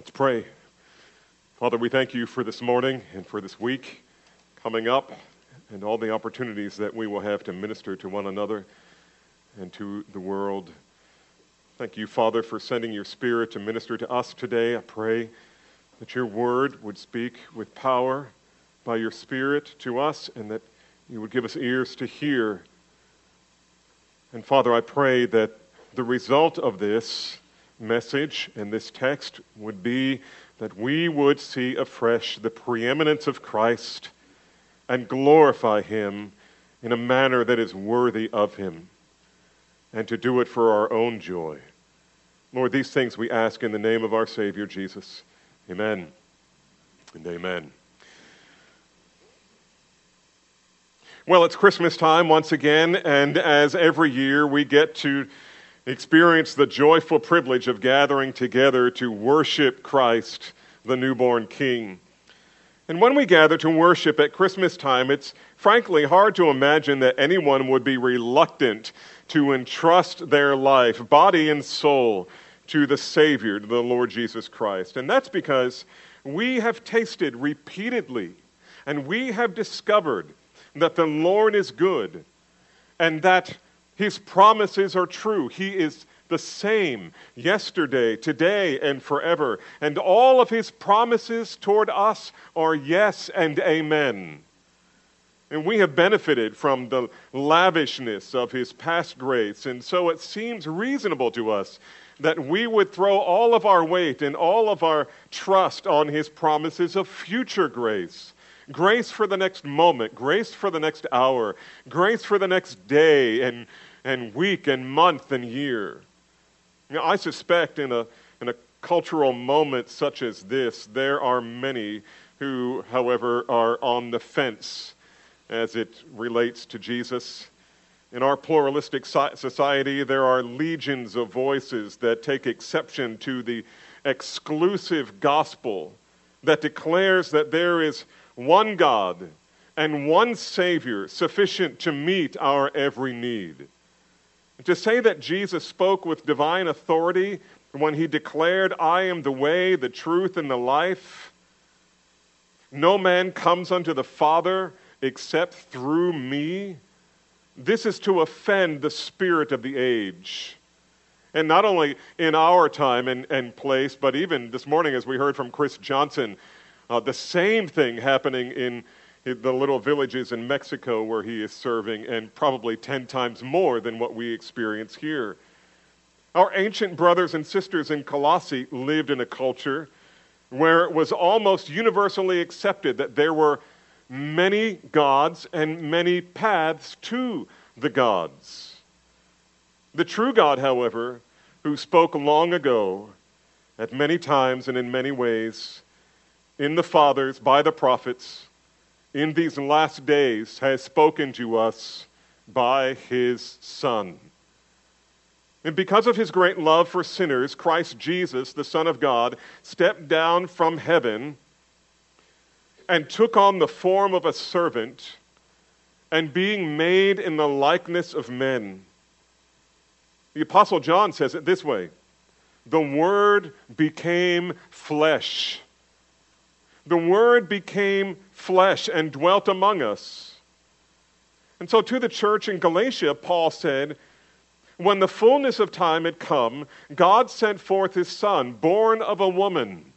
Let's pray. Father, we thank you for this morning and for this week coming up and all the opportunities that we will have to minister to one another and to the world. Thank you, Father, for sending your Spirit to minister to us today. I pray that your word would speak with power by your Spirit to us and that you would give us ears to hear. And Father, I pray that the result of this message and this text would be that we would see afresh the preeminence of Christ and glorify him in a manner that is worthy of him, and to do it for our own joy. Lord, these things we ask in the name of our Savior Jesus. Amen and amen. Well, it's Christmas time once again, and as every year, we get to experience the joyful privilege of gathering together to worship Christ, the newborn King. And when we gather to worship at Christmas time, it's frankly hard to imagine that anyone would be reluctant to entrust their life, body and soul, to the Savior, to the Lord Jesus Christ. And that's because we have tasted repeatedly and we have discovered that the Lord is good and that his promises are true. He is the same yesterday, today, and forever. And all of his promises toward us are yes and amen. And we have benefited from the lavishness of his past grace. And so it seems reasonable to us that we would throw all of our weight and all of our trust on his promises of future grace. Grace for the next moment, grace for the next hour, grace for the next day, and and week and month and year. You know, I suspect in a, in a cultural moment such as this, there are many who, however, are on the fence as it relates to Jesus. In our pluralistic society, there are legions of voices that take exception to the exclusive gospel that declares that there is one God and one Savior sufficient to meet our every need. To say that Jesus spoke with divine authority when he declared, I am the way, the truth, and the life. No man comes unto the Father except through me. This is to offend the spirit of the age. And not only in our time and, and place, but even this morning, as we heard from Chris Johnson, uh, the same thing happening in the little villages in Mexico where he is serving, and probably 10 times more than what we experience here. Our ancient brothers and sisters in Colossae lived in a culture where it was almost universally accepted that there were many gods and many paths to the gods. The true God, however, who spoke long ago, at many times and in many ways, in the fathers, by the prophets, in these last days has spoken to us by his Son. And because of his great love for sinners, Christ Jesus, the Son of God, stepped down from heaven and took on the form of a servant, and being made in the likeness of men. The Apostle John says it this way The Word became flesh the Word became flesh and dwelt among us. And so to the church in Galatia, Paul said, When the fullness of time had come, God sent forth his Son, born of a woman.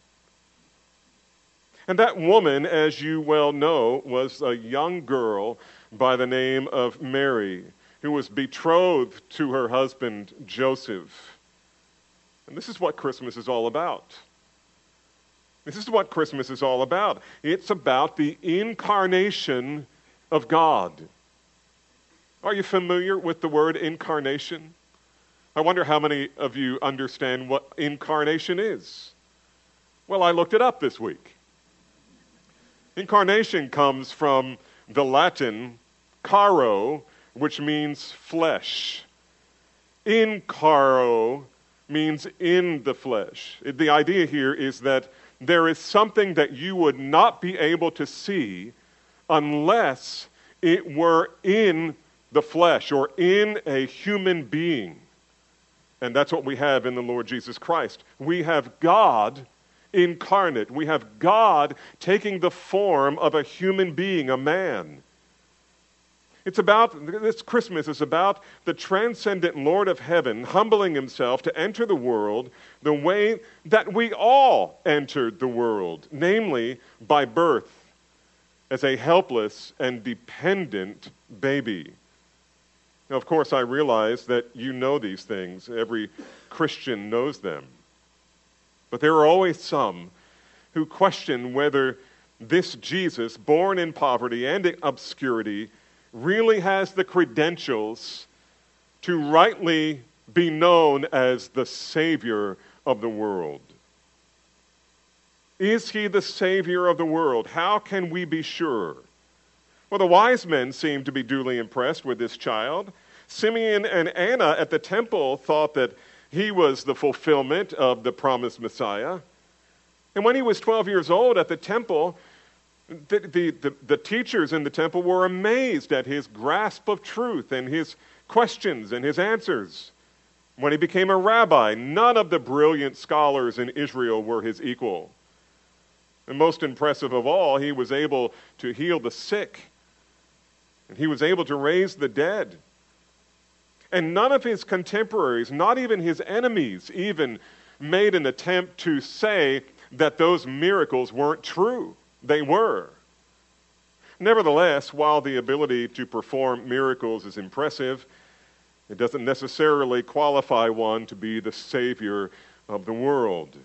And that woman, as you well know, was a young girl by the name of Mary, who was betrothed to her husband, Joseph. And this is what Christmas is all about. This is what Christmas is all about. It's about the incarnation of God. Are you familiar with the word incarnation? I wonder how many of you understand what incarnation is. Well, I looked it up this week. Incarnation comes from the Latin caro, which means flesh. In caro means in the flesh. The idea here is that there is something that you would not be able to see unless it were in the flesh or in a human being. And that's what we have in the Lord Jesus Christ. We have God incarnate. We have God taking the form of a human being, a man. It's about, this Christmas is about the transcendent Lord of heaven humbling himself to enter the world the way that we all entered the world, namely by birth as a helpless and dependent baby. Now, of course, I realize that you know these things. Every Christian knows them. But there are always some who question whether this Jesus, born in poverty and in obscurity, really has the credentials to rightly be known as the Savior of the world. Is he the Savior of the world? How can we be sure? Well, the wise men seem to be duly impressed with this child. Simeon and Anna at the temple thought that he was the fulfillment of the promised Messiah. And when he was 12 years old at the temple, the, the, the, the, teachers in the temple were amazed at his grasp of truth and his questions and his answers. When he became a rabbi, none of the brilliant scholars in Israel were his equal. And most impressive of all, he was able to heal the sick, and he was able to raise the dead. And none of his contemporaries, not even his enemies, even made an attempt to say that those miracles weren't true. They were. Nevertheless, while the ability to perform miracles is impressive, it doesn't necessarily qualify one to be the Savior of the world.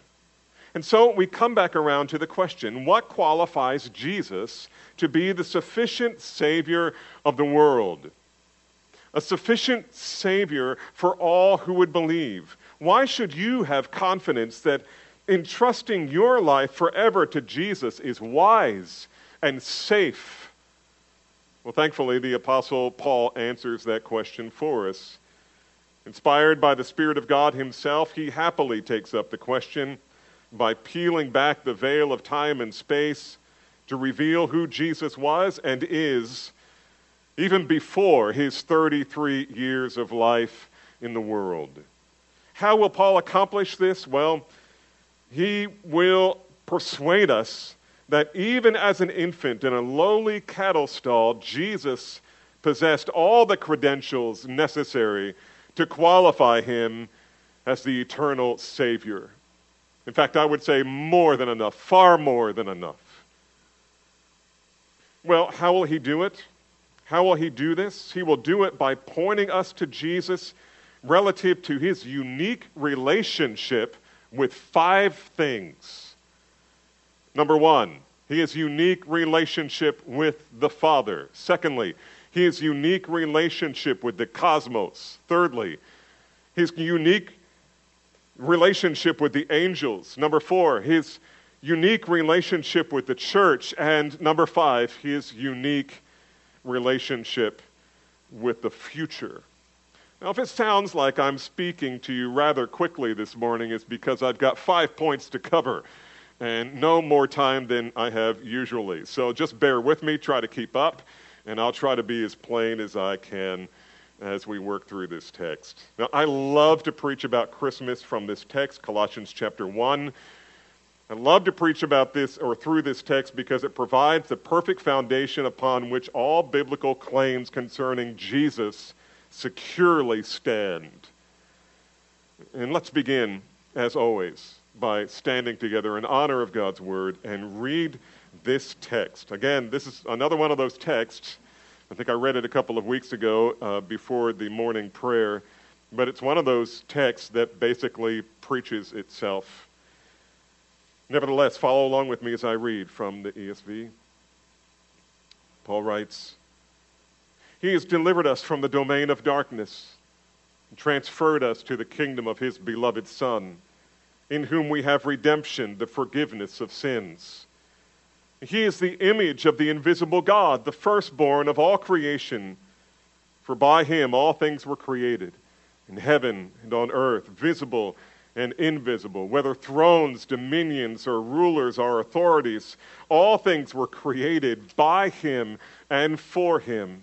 And so we come back around to the question what qualifies Jesus to be the sufficient Savior of the world? A sufficient Savior for all who would believe. Why should you have confidence that entrusting your life forever to Jesus is wise and safe? Well, thankfully, the Apostle Paul answers that question for us. Inspired by the Spirit of God Himself, he happily takes up the question by peeling back the veil of time and space to reveal who Jesus was and is, even before his 33 years of life in the world. How will Paul accomplish this? Well, he will persuade us that even as an infant in a lowly cattle stall, Jesus possessed all the credentials necessary to qualify him as the eternal Savior. In fact, I would say more than enough, far more than enough. Well, how will he do it? How will he do this? He will do it by pointing us to Jesus relative to his unique relationship with five things. Number one, his unique relationship with the Father. Secondly, his unique relationship with the cosmos. Thirdly, his unique relationship with the angels. Number four, his unique relationship with the church. And number five, his unique relationship with the future. Now, if it sounds like I'm speaking to you rather quickly this morning, it's because I've got five points to cover and no more time than I have usually. So just bear with me, try to keep up, and I'll try to be as plain as I can as we work through this text. Now, I love to preach about Christmas from this text, Colossians chapter 1. I love to preach about this or through this text because it provides the perfect foundation upon which all biblical claims concerning Jesus securely stand. And let's begin, as always, by standing together in honor of God's word and read this text. Again, this is another one of those texts. I think I read it a couple of weeks ago uh, before the morning prayer, but it's one of those texts that basically preaches itself. Nevertheless, follow along with me as I read from the ESV. Paul writes, he has delivered us from the domain of darkness and transferred us to the kingdom of His beloved Son, in whom we have redemption, the forgiveness of sins. He is the image of the invisible God, the firstborn of all creation. For by him all things were created, in heaven and on earth, visible and invisible, whether thrones, dominions, or rulers or authorities. All things were created by him and for him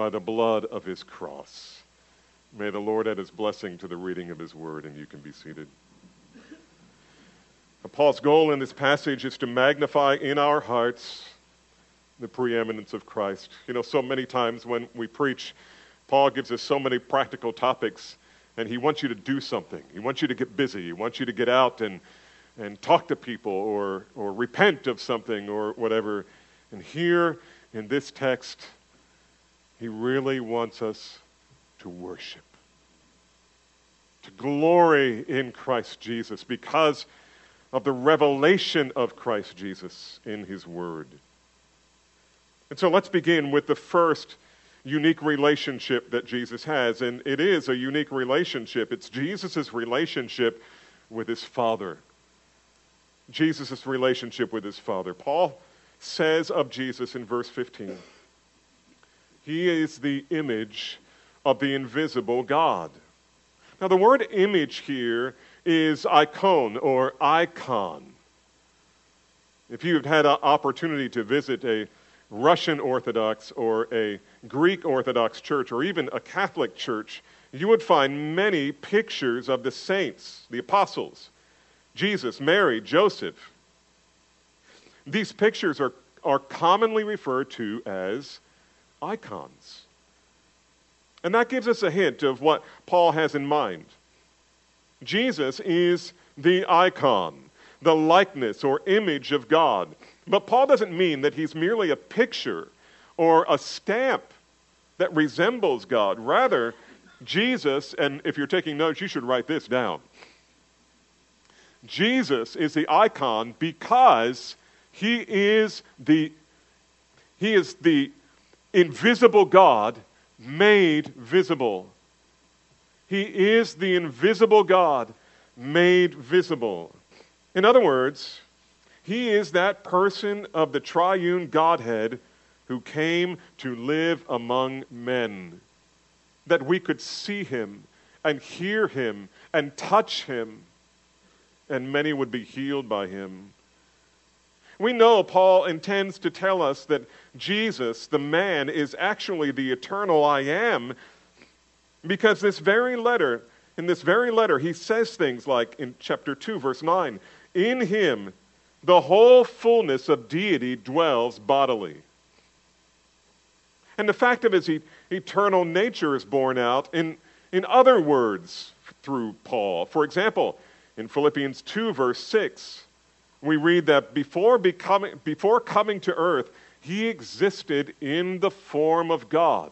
by the blood of his cross. May the Lord add his blessing to the reading of his word, and you can be seated. Paul's goal in this passage is to magnify in our hearts the preeminence of Christ. You know, so many times when we preach, Paul gives us so many practical topics, and he wants you to do something. He wants you to get busy. He wants you to get out and, and talk to people or, or repent of something or whatever. And here in this text, he really wants us to worship, to glory in Christ Jesus because of the revelation of Christ Jesus in his word. And so let's begin with the first unique relationship that Jesus has. And it is a unique relationship. It's Jesus' relationship with his Father. Jesus' relationship with his Father. Paul says of Jesus in verse 15, He is the image of the invisible God. Now, the word image here is icon or icon. If you've had an opportunity to visit a Russian Orthodox or a Greek Orthodox church or even a Catholic church, you would find many pictures of the saints, the apostles, Jesus, Mary, Joseph. These pictures are, are commonly referred to as icons. And that gives us a hint of what Paul has in mind. Jesus is the icon, the likeness or image of God. But Paul doesn't mean that he's merely a picture or a stamp that resembles God. Rather, Jesus, and if you're taking notes, you should write this down. Jesus is the icon because he is the he is the invisible God made visible. He is the invisible God made visible. In other words, he is that person of the triune Godhead who came to live among men, that we could see him and hear him and touch him, and many would be healed by him. We know Paul intends to tell us that Jesus, the man, is actually the eternal I am because this very letter, in this very letter, he says things like in chapter 2, verse 9, in him the whole fullness of deity dwells bodily. And the fact of his eternal nature is borne out in, in other words through Paul. For example, in Philippians 2, verse 6, we read that before, becoming, before coming to earth, he existed in the form of God.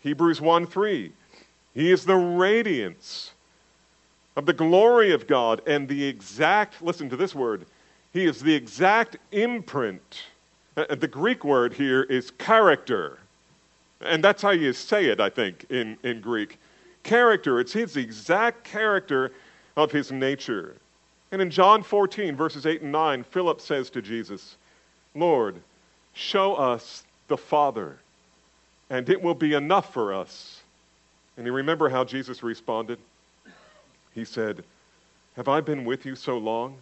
Hebrews 1 3. He is the radiance of the glory of God and the exact, listen to this word, he is the exact imprint. Uh, uh, the Greek word here is character. And that's how you say it, I think, in, in Greek. Character. It's his exact character of his nature. And in John 14, verses 8 and 9, Philip says to Jesus, Lord, show us the Father, and it will be enough for us. And you remember how Jesus responded? He said, Have I been with you so long?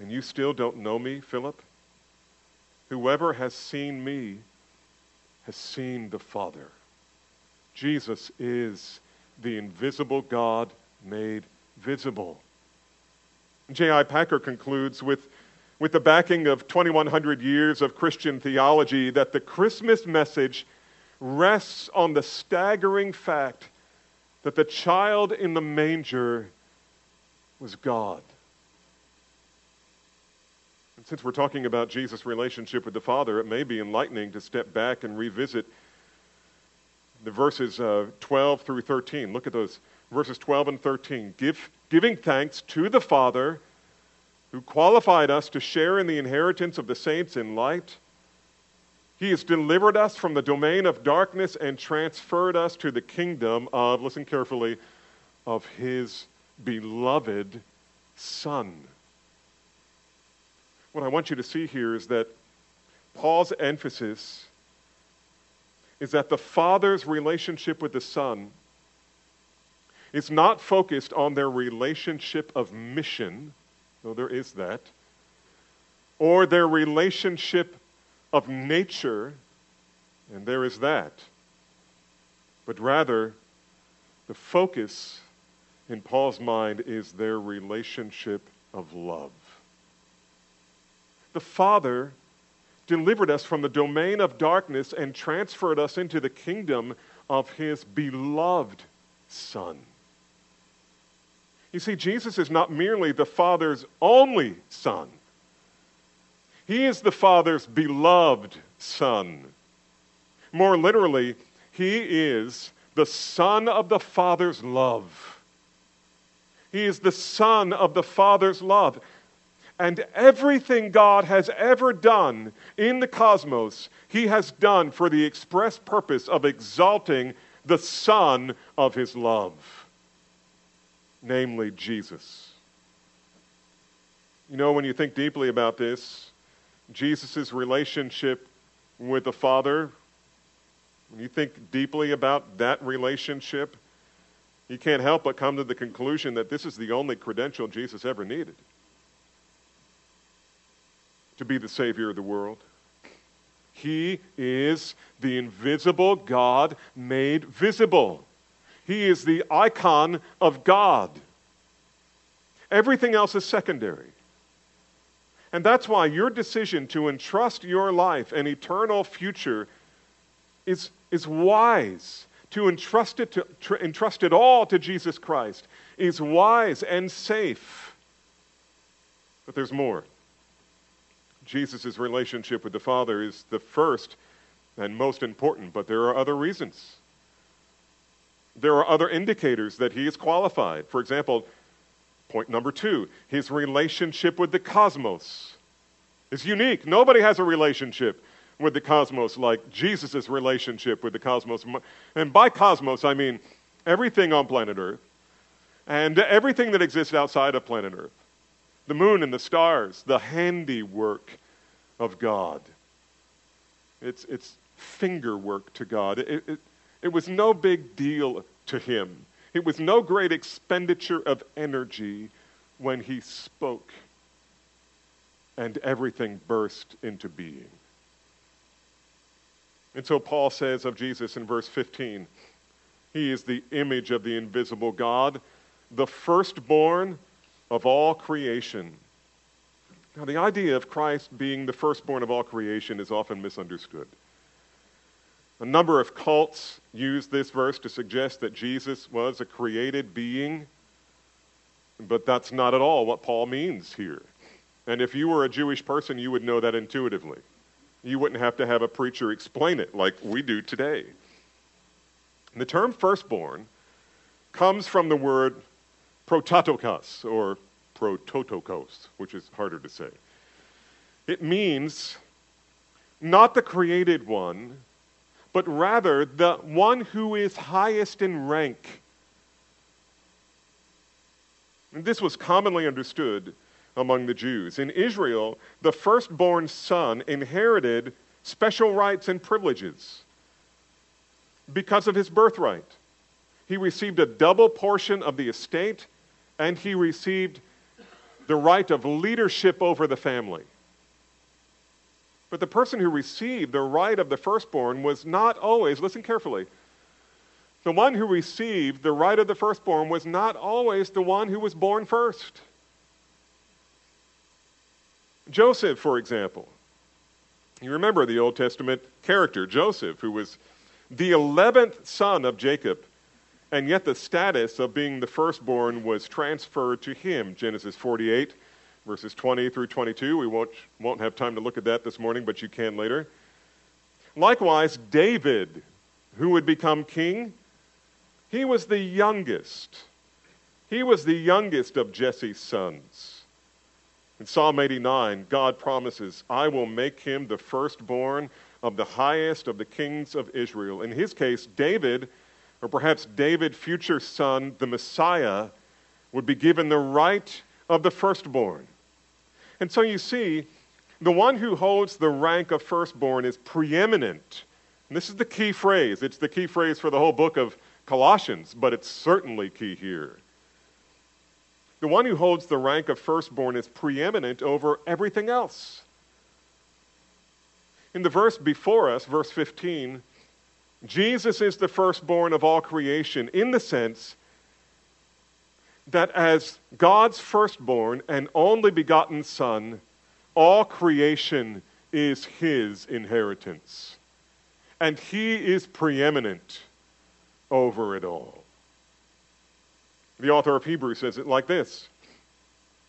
And you still don't know me, Philip? Whoever has seen me has seen the Father. Jesus is the invisible God made visible. J.I. Packer concludes with with the backing of 2,100 years of Christian theology, that the Christmas message rests on the staggering fact that the child in the manger was God. And since we're talking about Jesus' relationship with the Father, it may be enlightening to step back and revisit the verses uh, 12 through 13. Look at those verses 12 and 13. Give, giving thanks to the Father who qualified us to share in the inheritance of the saints in light. He has delivered us from the domain of darkness and transferred us to the kingdom of, listen carefully, of his beloved Son. What I want you to see here is that Paul's emphasis is that the Father's relationship with the Son is not focused on their relationship of mission, though there is that, or their relationship of nature, and there is that, but rather the focus in Paul's mind is their relationship of love. The Father delivered us from the domain of darkness and transferred us into the kingdom of his beloved Son. You see, Jesus is not merely the Father's only Son, He is the Father's beloved Son. More literally, He is the Son of the Father's love. He is the Son of the Father's love. And everything God has ever done in the cosmos, He has done for the express purpose of exalting the Son of His love, namely Jesus. You know, when you think deeply about this, Jesus' relationship with the Father, when you think deeply about that relationship, you can't help but come to the conclusion that this is the only credential Jesus ever needed to be the Savior of the world. He is the invisible God made visible. He is the icon of God. Everything else is secondary. And that's why your decision to entrust your life and eternal future is, is wise. To entrust it, to, tr- entrust it all to Jesus Christ is wise and safe. But there's more. Jesus' relationship with the Father is the first and most important, but there are other reasons. There are other indicators that he is qualified. For example, point number two his relationship with the cosmos is unique. Nobody has a relationship with the cosmos like Jesus' relationship with the cosmos. And by cosmos, I mean everything on planet Earth and everything that exists outside of planet Earth the moon and the stars, the handiwork of God. It's, it's finger work to God. It, it, it was no big deal to him. It was no great expenditure of energy when he spoke and everything burst into being. And so Paul says of Jesus in verse 15, He is the image of the invisible God, the firstborn of all creation. Now, the idea of Christ being the firstborn of all creation is often misunderstood. A number of cults use this verse to suggest that Jesus was a created being, but that's not at all what Paul means here. And if you were a Jewish person, you would know that intuitively. You wouldn't have to have a preacher explain it like we do today. The term firstborn comes from the word prototokos, or prototokos, which is harder to say. It means not the created one, but rather the one who is highest in rank. And this was commonly understood among the Jews. In Israel, the firstborn son inherited special rights and privileges because of his birthright. He received a double portion of the estate, and he received the right of leadership over the family. But the person who received the right of the firstborn was not always, listen carefully, the one who received the right of the firstborn was not always the one who was born first. Joseph, for example, you remember the Old Testament character, Joseph, who was the 11th son of Jacob and yet the status of being the firstborn was transferred to him. Genesis 48, verses 20 through 22. We won't, won't have time to look at that this morning, but you can later. Likewise, David, who would become king, he was the youngest. He was the youngest of Jesse's sons. In Psalm 89, God promises, I will make him the firstborn of the highest of the kings of Israel. In his case, David or perhaps David, future son, the Messiah, would be given the right of the firstborn. And so you see, the one who holds the rank of firstborn is preeminent. And this is the key phrase. It's the key phrase for the whole book of Colossians, but it's certainly key here. The one who holds the rank of firstborn is preeminent over everything else. In the verse before us, verse 15, Jesus is the firstborn of all creation in the sense that as God's firstborn and only begotten Son, all creation is his inheritance. And he is preeminent over it all. The author of Hebrews says it like this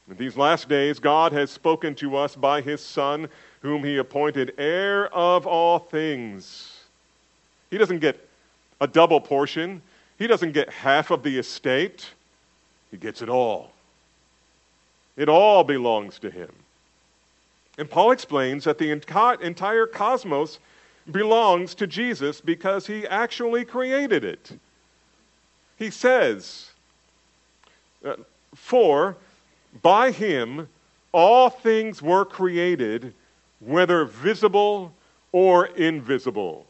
In these last days, God has spoken to us by his Son, whom he appointed heir of all things. He doesn't get a double portion, he doesn't get half of the estate. He gets it all. It all belongs to him. And Paul explains that the entire cosmos belongs to Jesus because he actually created it. He says, uh, For by him all things were created, whether visible or invisible.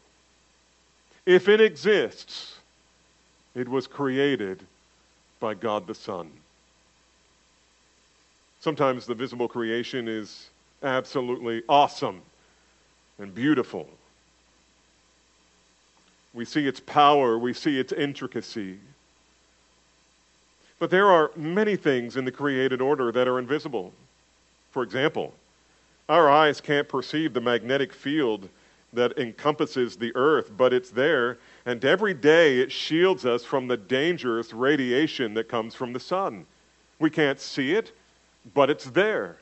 If it exists, it was created by God the Son. Sometimes the visible creation is absolutely awesome and beautiful. We see its power, we see its intricacy. But there are many things in the created order that are invisible. For example, our eyes can't perceive the magnetic field that encompasses the earth, but it's there, and every day it shields us from the dangerous radiation that comes from the sun. We can't see it, but it's there.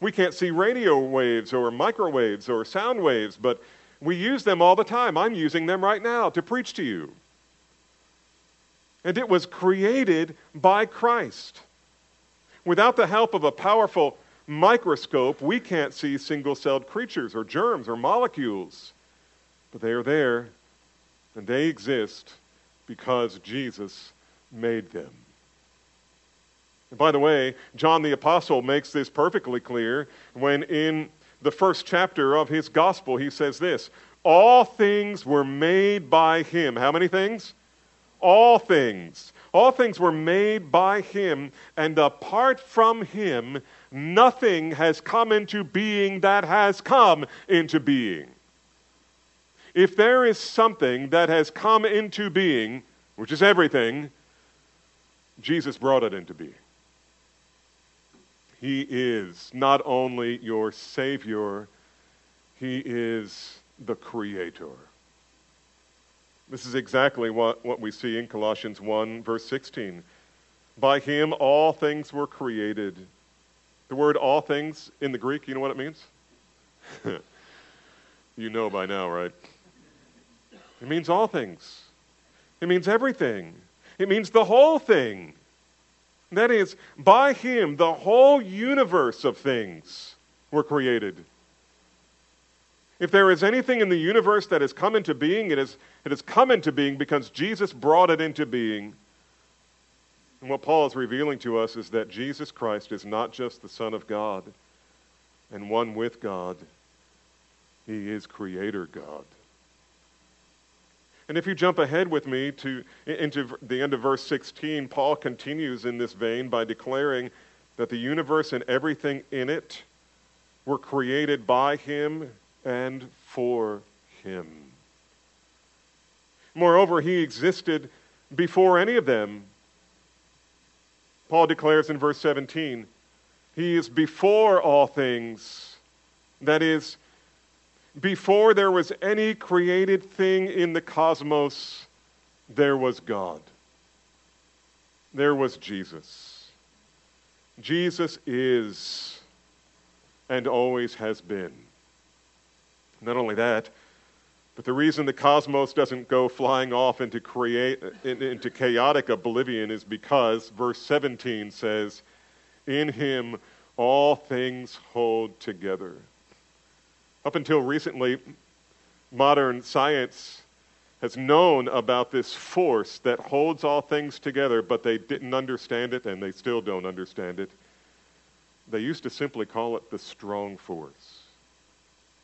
We can't see radio waves or microwaves or sound waves, but we use them all the time. I'm using them right now to preach to you. And it was created by Christ. Without the help of a powerful microscope, we can't see single celled creatures or germs or molecules. But they are there, and they exist because Jesus made them. And by the way, John the Apostle makes this perfectly clear when in the first chapter of his gospel he says this All things were made by him. How many things? All things. All things were made by him, and apart from him, nothing has come into being that has come into being. If there is something that has come into being, which is everything, Jesus brought it into being. He is not only your Savior, He is the Creator. This is exactly what, what we see in Colossians 1, verse 16. By Him all things were created the word all things in the Greek, you know what it means? you know by now, right? It means all things. It means everything. It means the whole thing. That is, by Him, the whole universe of things were created. If there is anything in the universe that has come into being, it, is, it has come into being because Jesus brought it into being. And what Paul is revealing to us is that Jesus Christ is not just the Son of God and one with God, He is Creator God. And if you jump ahead with me to, into the end of verse 16, Paul continues in this vein by declaring that the universe and everything in it were created by Him and for Him. Moreover, He existed before any of them Paul declares in verse 17, He is before all things. That is, before there was any created thing in the cosmos, there was God. There was Jesus. Jesus is and always has been. Not only that, but the reason the cosmos doesn't go flying off into, create, into chaotic oblivion is because verse 17 says, In him all things hold together. Up until recently, modern science has known about this force that holds all things together, but they didn't understand it and they still don't understand it. They used to simply call it the strong force.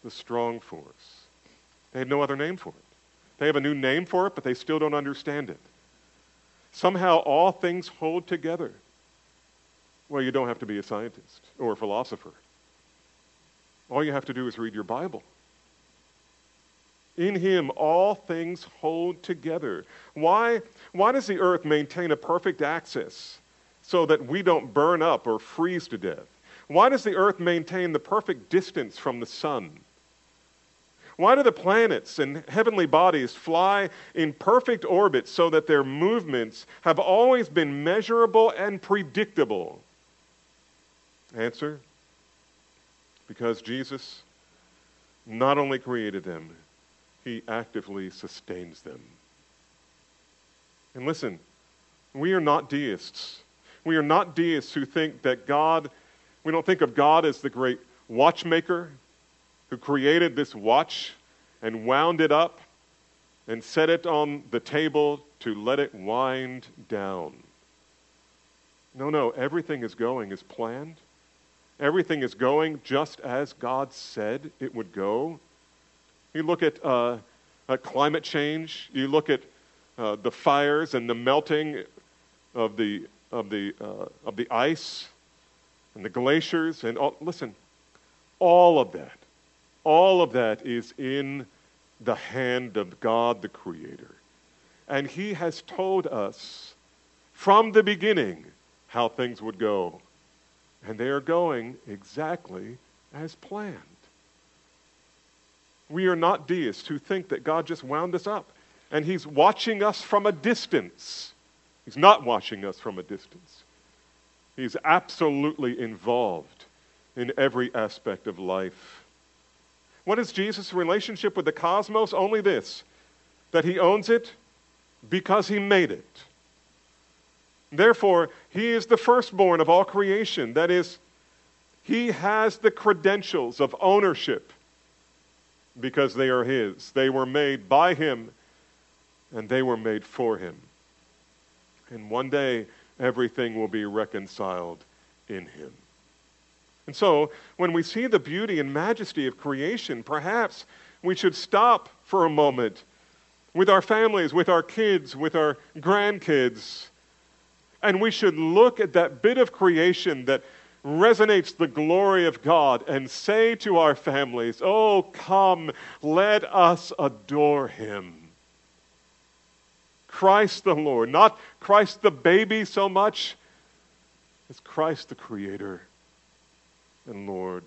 The strong force. They had no other name for it. They have a new name for it, but they still don't understand it. Somehow all things hold together. Well, you don't have to be a scientist or a philosopher. All you have to do is read your Bible. In him, all things hold together. Why, why does the earth maintain a perfect axis so that we don't burn up or freeze to death? Why does the earth maintain the perfect distance from the sun? Why do the planets and heavenly bodies fly in perfect orbit so that their movements have always been measurable and predictable? Answer because Jesus not only created them, he actively sustains them. And listen, we are not deists. We are not deists who think that God, we don't think of God as the great watchmaker who created this watch and wound it up and set it on the table to let it wind down. No, no, everything is going as planned. Everything is going just as God said it would go. You look at, uh, at climate change, you look at uh, the fires and the melting of the, of, the, uh, of the ice and the glaciers, and all, listen, all of that, all of that is in the hand of God the Creator. And He has told us from the beginning how things would go. And they are going exactly as planned. We are not deists who think that God just wound us up and He's watching us from a distance. He's not watching us from a distance. He's absolutely involved in every aspect of life. What is Jesus' relationship with the cosmos? Only this that He owns it because He made it. Therefore, he is the firstborn of all creation. That is, he has the credentials of ownership because they are his. They were made by him and they were made for him. And one day, everything will be reconciled in him. And so, when we see the beauty and majesty of creation, perhaps we should stop for a moment with our families, with our kids, with our grandkids and we should look at that bit of creation that resonates the glory of God and say to our families, Oh, come, let us adore him. Christ the Lord, not Christ the baby so much as Christ the Creator and Lord.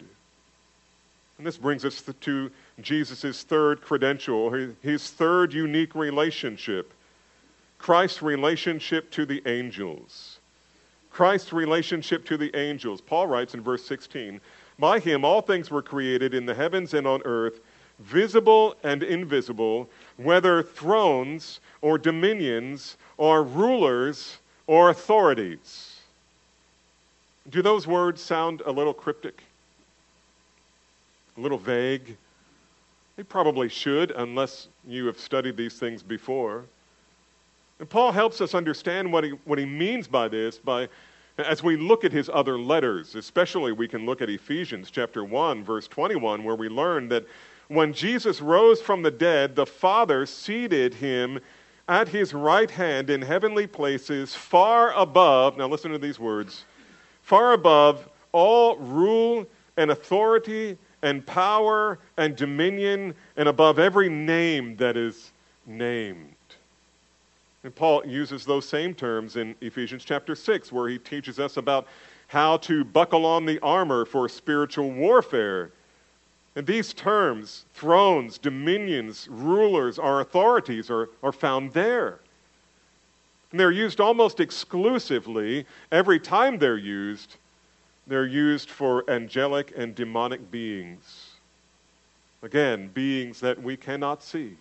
And this brings us to Jesus' third credential, his third unique relationship Christ's relationship to the angels. Christ's relationship to the angels. Paul writes in verse 16 By him all things were created in the heavens and on earth, visible and invisible, whether thrones or dominions or rulers or authorities. Do those words sound a little cryptic? A little vague? They probably should, unless you have studied these things before. And Paul helps us understand what he, what he means by this by, as we look at his other letters. Especially, we can look at Ephesians chapter 1, verse 21, where we learn that when Jesus rose from the dead, the Father seated him at his right hand in heavenly places, far above, now listen to these words, far above all rule and authority and power and dominion, and above every name that is named. And Paul uses those same terms in Ephesians chapter 6, where he teaches us about how to buckle on the armor for spiritual warfare. And these terms, thrones, dominions, rulers, our authorities, are, are found there. And they're used almost exclusively, every time they're used, they're used for angelic and demonic beings. Again, beings that we cannot see.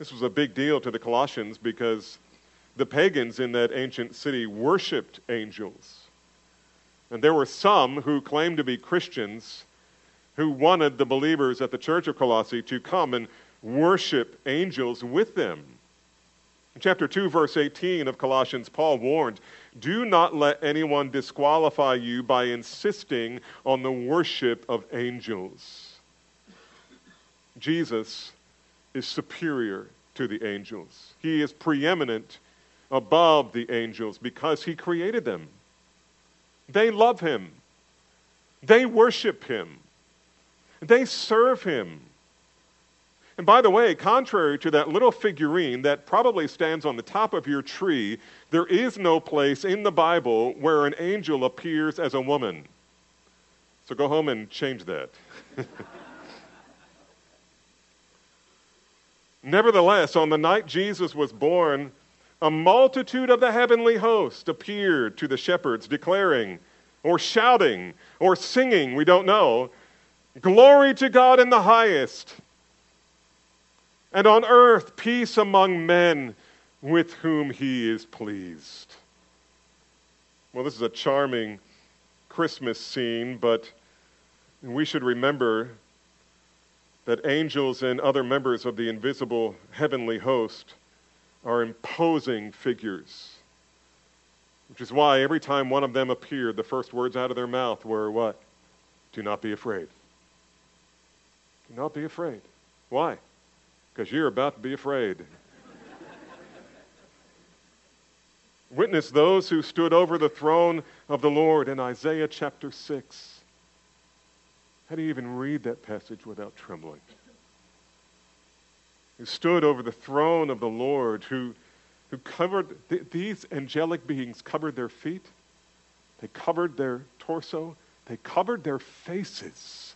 This was a big deal to the Colossians because the pagans in that ancient city worshiped angels. And there were some who claimed to be Christians who wanted the believers at the church of Colossae to come and worship angels with them. In chapter 2, verse 18 of Colossians, Paul warned Do not let anyone disqualify you by insisting on the worship of angels. Jesus is superior to the angels, he is preeminent above the angels because he created them. They love him, they worship him, they serve him. And by the way, contrary to that little figurine that probably stands on the top of your tree, there is no place in the Bible where an angel appears as a woman. So go home and change that. Nevertheless, on the night Jesus was born, a multitude of the heavenly host appeared to the shepherds, declaring, or shouting, or singing, we don't know, Glory to God in the highest and on earth peace among men with whom he is pleased. Well, this is a charming Christmas scene, but we should remember that angels and other members of the invisible heavenly host are imposing figures. Which is why every time one of them appeared, the first words out of their mouth were what? Do not be afraid. Do not be afraid. Why? because you're about to be afraid. Witness those who stood over the throne of the Lord in Isaiah chapter 6. How do you even read that passage without trembling? Who stood over the throne of the Lord, who, who covered, th- these angelic beings covered their feet, they covered their torso, they covered their faces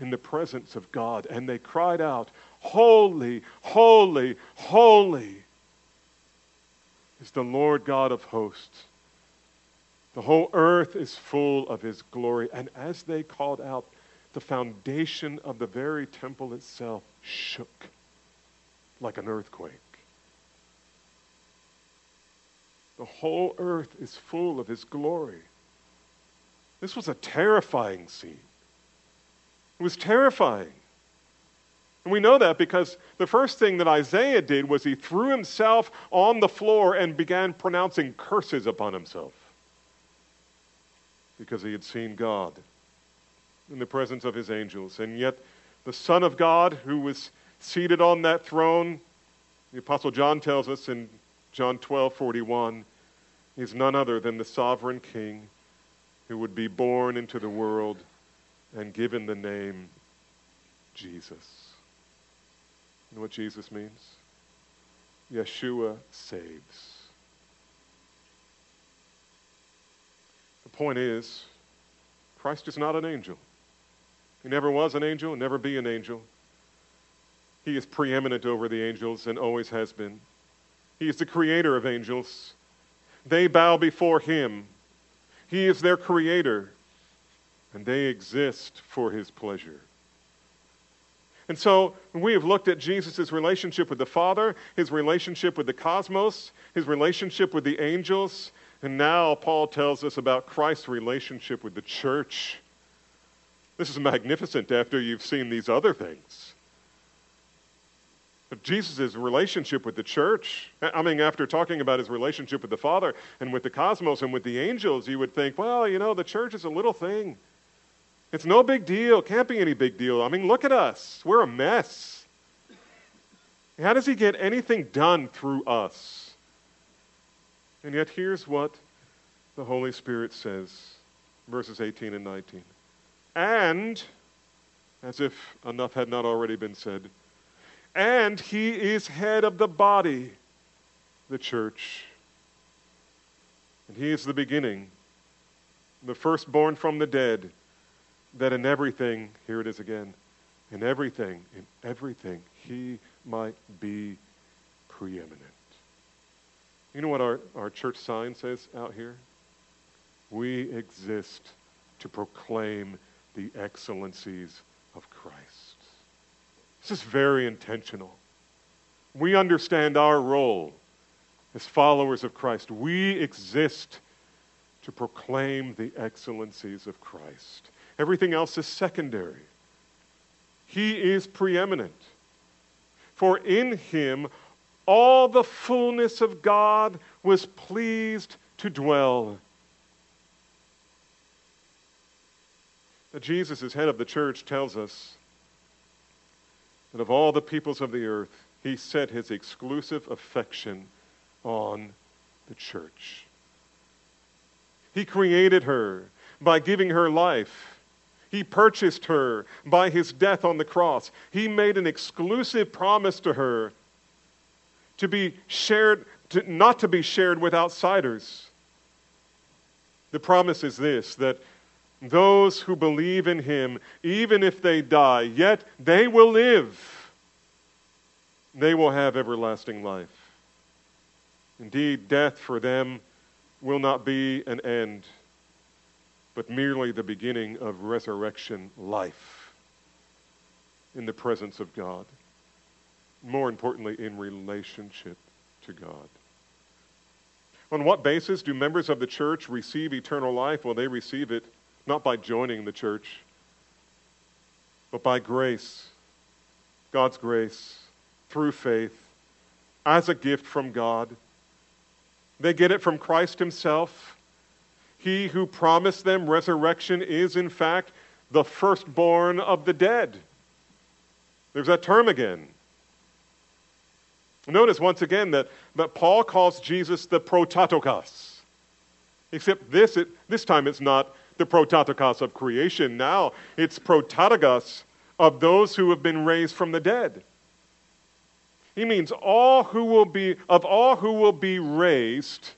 in the presence of God, and they cried out, Holy, holy, holy is the Lord God of hosts. The whole earth is full of his glory. And as they called out, the foundation of the very temple itself shook like an earthquake. The whole earth is full of his glory. This was a terrifying scene. It was terrifying. And we know that because the first thing that Isaiah did was he threw himself on the floor and began pronouncing curses upon himself because he had seen God in the presence of his angels. And yet, the Son of God, who was seated on that throne, the Apostle John tells us in John 12 41, is none other than the sovereign King who would be born into the world and given the name Jesus. You know what Jesus means? Yeshua saves. The point is, Christ is not an angel. He never was an angel, never be an angel. He is preeminent over the angels and always has been. He is the creator of angels. They bow before him. He is their creator, and they exist for his pleasure. And so we have looked at Jesus' relationship with the Father, his relationship with the cosmos, his relationship with the angels, and now Paul tells us about Christ's relationship with the church. This is magnificent after you've seen these other things. Jesus' relationship with the church, I mean, after talking about his relationship with the Father and with the cosmos and with the angels, you would think, well, you know, the church is a little thing. It's no big deal. Can't be any big deal. I mean, look at us. We're a mess. How does he get anything done through us? And yet, here's what the Holy Spirit says verses 18 and 19. And, as if enough had not already been said, and he is head of the body, the church. And he is the beginning, the firstborn from the dead that in everything, here it is again, in everything, in everything, he might be preeminent. You know what our, our church sign says out here? We exist to proclaim the excellencies of Christ. This is very intentional. We understand our role as followers of Christ. We exist to proclaim the excellencies of Christ. Everything else is secondary. He is preeminent. For in him all the fullness of God was pleased to dwell. That Jesus, as head of the church, tells us that of all the peoples of the earth, he set his exclusive affection on the church. He created her by giving her life. He purchased her by his death on the cross. He made an exclusive promise to her to be shared, to, not to be shared with outsiders. The promise is this that those who believe in him, even if they die, yet they will live. They will have everlasting life. Indeed, death for them will not be an end, but merely the beginning of resurrection life in the presence of God. More importantly, in relationship to God. On what basis do members of the church receive eternal life? Well, they receive it not by joining the church, but by grace, God's grace, through faith, as a gift from God. They get it from Christ Himself. He who promised them resurrection is, in fact, the firstborn of the dead. There's that term again. Notice once again that, that Paul calls Jesus the prototokos. Except this, it, this time it's not the prototokos of creation. Now it's prototokos of those who have been raised from the dead. He means all who will be of all who will be raised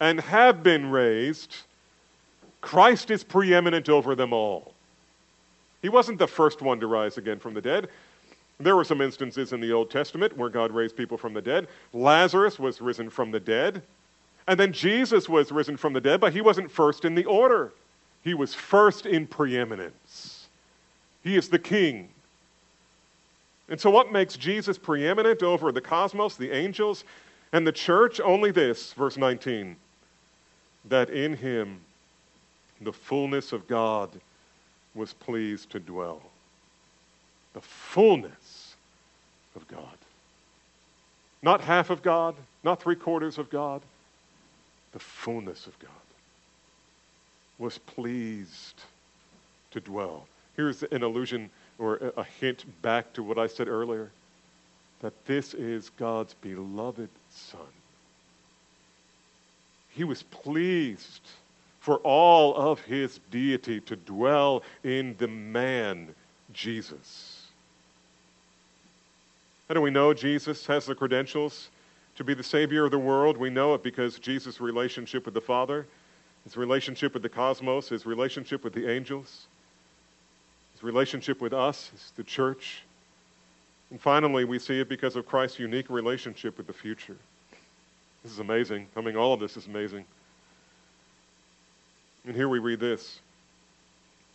and have been raised, Christ is preeminent over them all. He wasn't the first one to rise again from the dead. There were some instances in the Old Testament where God raised people from the dead. Lazarus was risen from the dead. And then Jesus was risen from the dead, but he wasn't first in the order. He was first in preeminence. He is the king. And so, what makes Jesus preeminent over the cosmos, the angels, and the church? Only this, verse 19 that in him the fullness of God was pleased to dwell. The fullness of God. Not half of God, not three quarters of God, the fullness of God was pleased to dwell. Here's an allusion or a hint back to what I said earlier that this is God's beloved Son. He was pleased for all of his deity to dwell in the man, Jesus. How do we know Jesus has the credentials to be the Savior of the world? We know it because Jesus' relationship with the Father his relationship with the cosmos, his relationship with the angels, his relationship with us, the church. And finally, we see it because of Christ's unique relationship with the future. This is amazing. I mean, all of this is amazing. And here we read this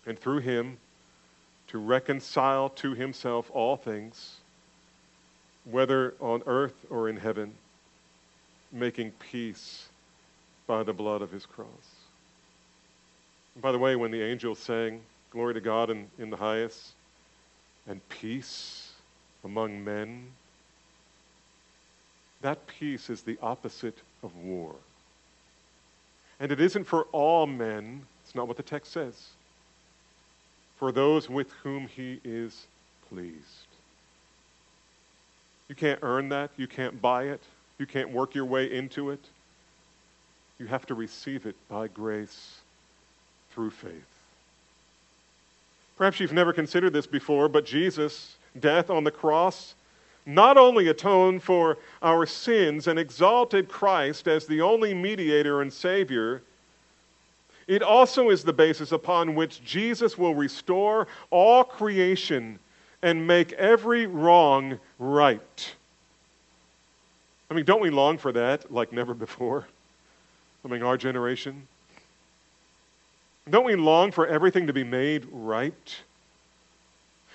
And through him, to reconcile to himself all things, whether on earth or in heaven, making peace by the blood of his cross. By the way, when the angels sang, Glory to God in, in the highest, and peace among men, that peace is the opposite of war. And it isn't for all men, it's not what the text says, for those with whom he is pleased. You can't earn that, you can't buy it, you can't work your way into it. You have to receive it by grace through faith. Perhaps you've never considered this before, but Jesus' death on the cross not only atoned for our sins and exalted Christ as the only mediator and Savior, it also is the basis upon which Jesus will restore all creation and make every wrong right. I mean, don't we long for that like never before? I mean, our generation. Don't we long for everything to be made right?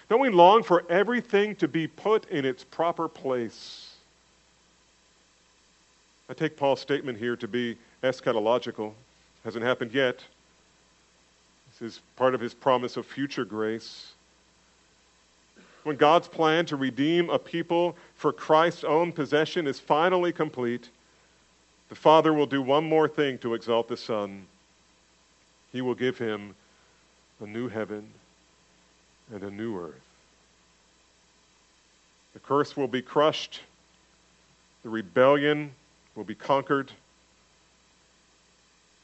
Don't we long for everything to be put in its proper place? I take Paul's statement here to be eschatological. Hasn't happened yet. This is part of his promise of future grace. when God's plan to redeem a people for Christ's own possession is finally complete, the Father will do one more thing to exalt the Son. He will give him a new heaven and a new earth. The curse will be crushed, the rebellion will be conquered,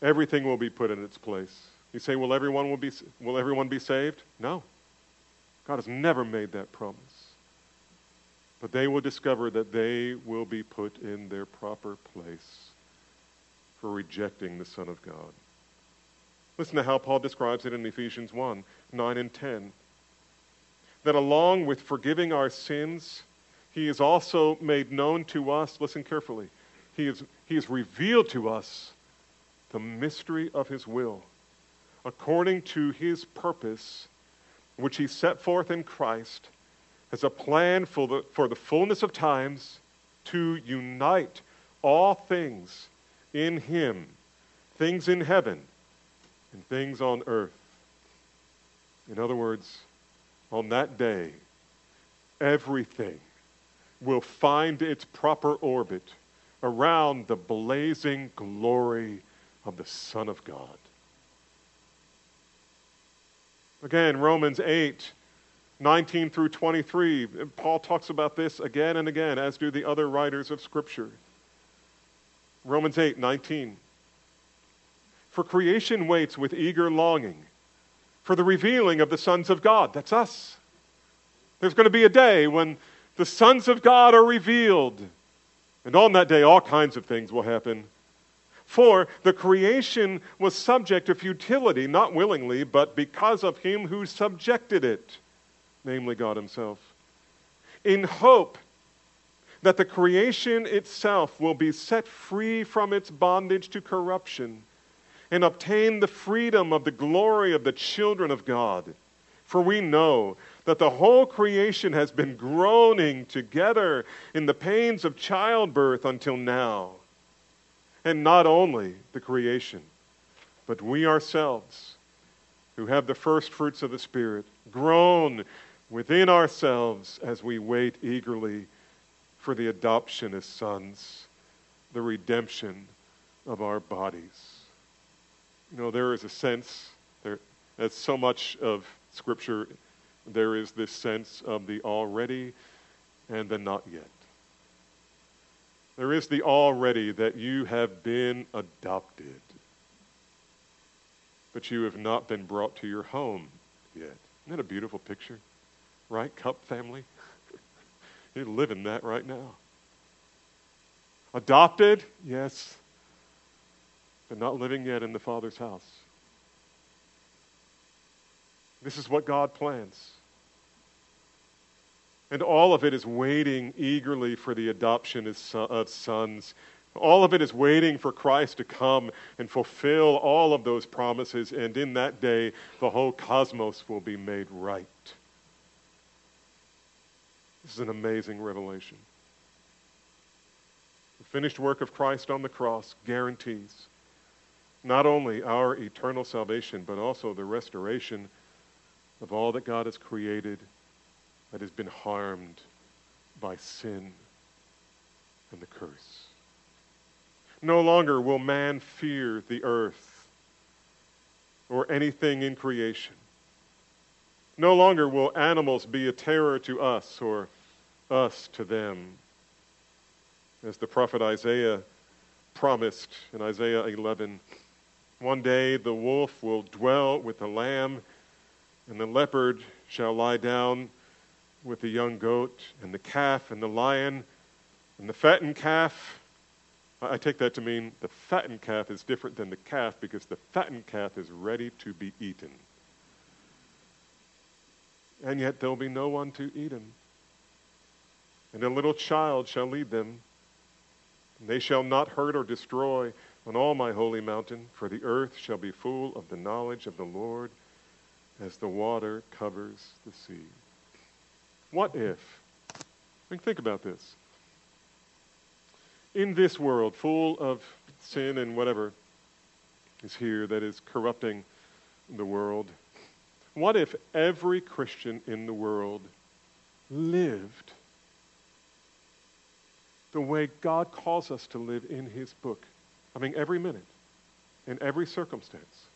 everything will be put in its place. You say, will everyone, will, be, will everyone be saved? No. God has never made that promise. But they will discover that they will be put in their proper place for rejecting the Son of God. Listen to how Paul describes it in Ephesians 1 9 and 10. That along with forgiving our sins, he is also made known to us. Listen carefully. He is, he is revealed to us the mystery of his will, according to his purpose, which he set forth in Christ as a plan for the, for the fullness of times to unite all things in him, things in heaven and things on earth. In other words, on that day, everything will find its proper orbit around the blazing glory of the Son of God. Again, Romans 8, 19 through 23, Paul talks about this again and again, as do the other writers of Scripture. Romans 8, 19. For creation waits with eager longing for the revealing of the sons of God. That's us. There's going to be a day when the sons of God are revealed. And on that day, all kinds of things will happen. For the creation was subject to futility, not willingly, but because of him who subjected it, namely God himself, in hope that the creation itself will be set free from its bondage to corruption and obtain the freedom of the glory of the children of God. For we know that the whole creation has been groaning together in the pains of childbirth until now. And not only the creation, but we ourselves, who have the first fruits of the Spirit, groan within ourselves as we wait eagerly for the adoption as sons, the redemption of our bodies. You know, there is a sense, there, as so much of Scripture, there is this sense of the already and the not yet. There is the already that you have been adopted, but you have not been brought to your home yet. Isn't that a beautiful picture? Right, Cup family? You're living that right now. Adopted? Yes. But not living yet in the Father's house. This is what God plans. And all of it is waiting eagerly for the adoption of sons. All of it is waiting for Christ to come and fulfill all of those promises. And in that day, the whole cosmos will be made right. This is an amazing revelation. The finished work of Christ on the cross guarantees not only our eternal salvation, but also the restoration of all that God has created that has been harmed by sin and the curse. No longer will man fear the earth or anything in creation. No longer will animals be a terror to us or us to them. As the prophet Isaiah promised in Isaiah 11, one day the wolf will dwell with the lamb, and the leopard shall lie down with the young goat, and the calf and the lion, and the fattened calf. I take that to mean the fattened calf is different than the calf because the fattened calf is ready to be eaten and yet there'll be no one to eat him. And a little child shall lead them. And they shall not hurt or destroy on all my holy mountain, for the earth shall be full of the knowledge of the Lord as the water covers the sea. What if? I mean, think about this. In this world full of sin and whatever is here that is corrupting the world, what if every Christian in the world lived the way God calls us to live in His book. I mean, every minute, in every circumstance.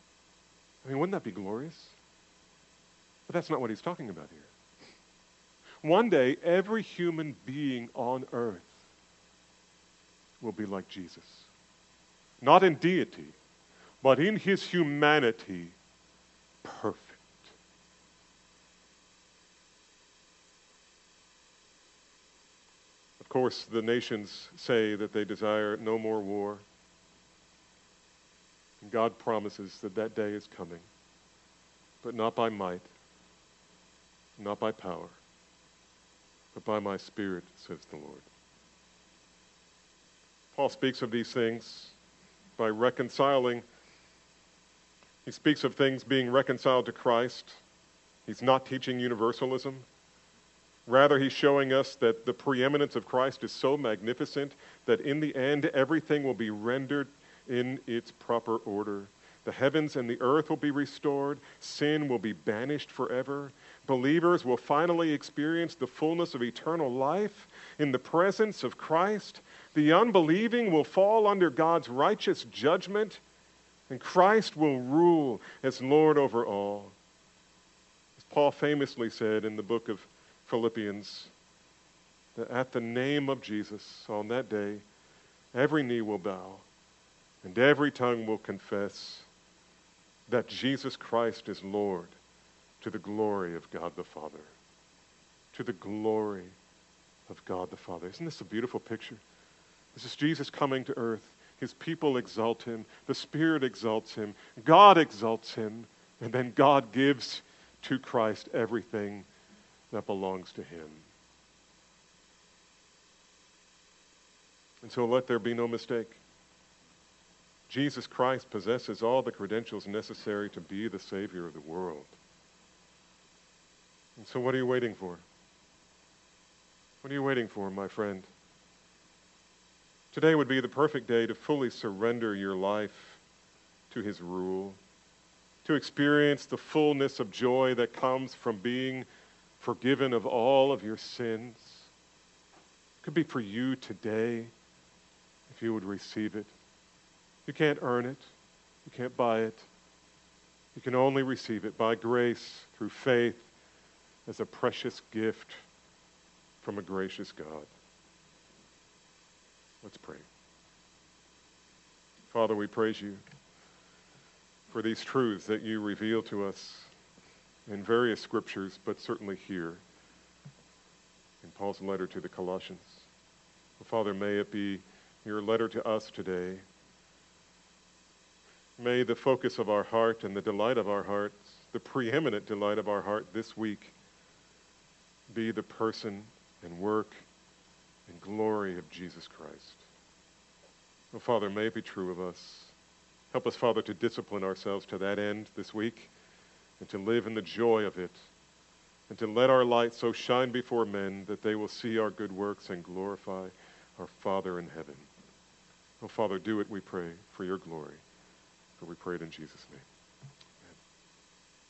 I mean, wouldn't that be glorious? But that's not what He's talking about here. One day, every human being on earth will be like Jesus. Not in deity, but in his humanity, perfect. Of course, the nations say that they desire no more war. And God promises that that day is coming, but not by might, not by power, but by my Spirit, says the Lord. Paul speaks of these things by reconciling. He speaks of things being reconciled to Christ. He's not teaching universalism. Rather, he's showing us that the preeminence of Christ is so magnificent that in the end, everything will be rendered in its proper order. The heavens and the earth will be restored. Sin will be banished forever. Believers will finally experience the fullness of eternal life in the presence of Christ. The unbelieving will fall under God's righteous judgment, and Christ will rule as Lord over all. As Paul famously said in the book of Philippians, that at the name of Jesus on that day, every knee will bow and every tongue will confess that Jesus Christ is Lord to the glory of God the Father. To the glory of God the Father. Isn't this a beautiful picture? This is Jesus coming to earth. His people exalt him. The Spirit exalts him. God exalts him. And then God gives to Christ everything that belongs to him. And so let there be no mistake. Jesus Christ possesses all the credentials necessary to be the Savior of the world. And so, what are you waiting for? What are you waiting for, my friend? Today would be the perfect day to fully surrender your life to His rule, to experience the fullness of joy that comes from being forgiven of all of your sins. It could be for you today if you would receive it. You can't earn it, you can't buy it. You can only receive it by grace through faith as a precious gift from a gracious God. Let's pray. Father, we praise you for these truths that you reveal to us in various scriptures, but certainly here in Paul's letter to the Colossians. Father, may it be your letter to us today. May the focus of our heart and the delight of our hearts, the preeminent delight of our heart this week, be the person and work and glory of Jesus Christ. Oh, Father, may it be true of us. Help us, Father, to discipline ourselves to that end this week and to live in the joy of it and to let our light so shine before men that they will see our good works and glorify our Father in heaven. Oh, Father, do it, we pray, for your glory. For we pray it in Jesus' name.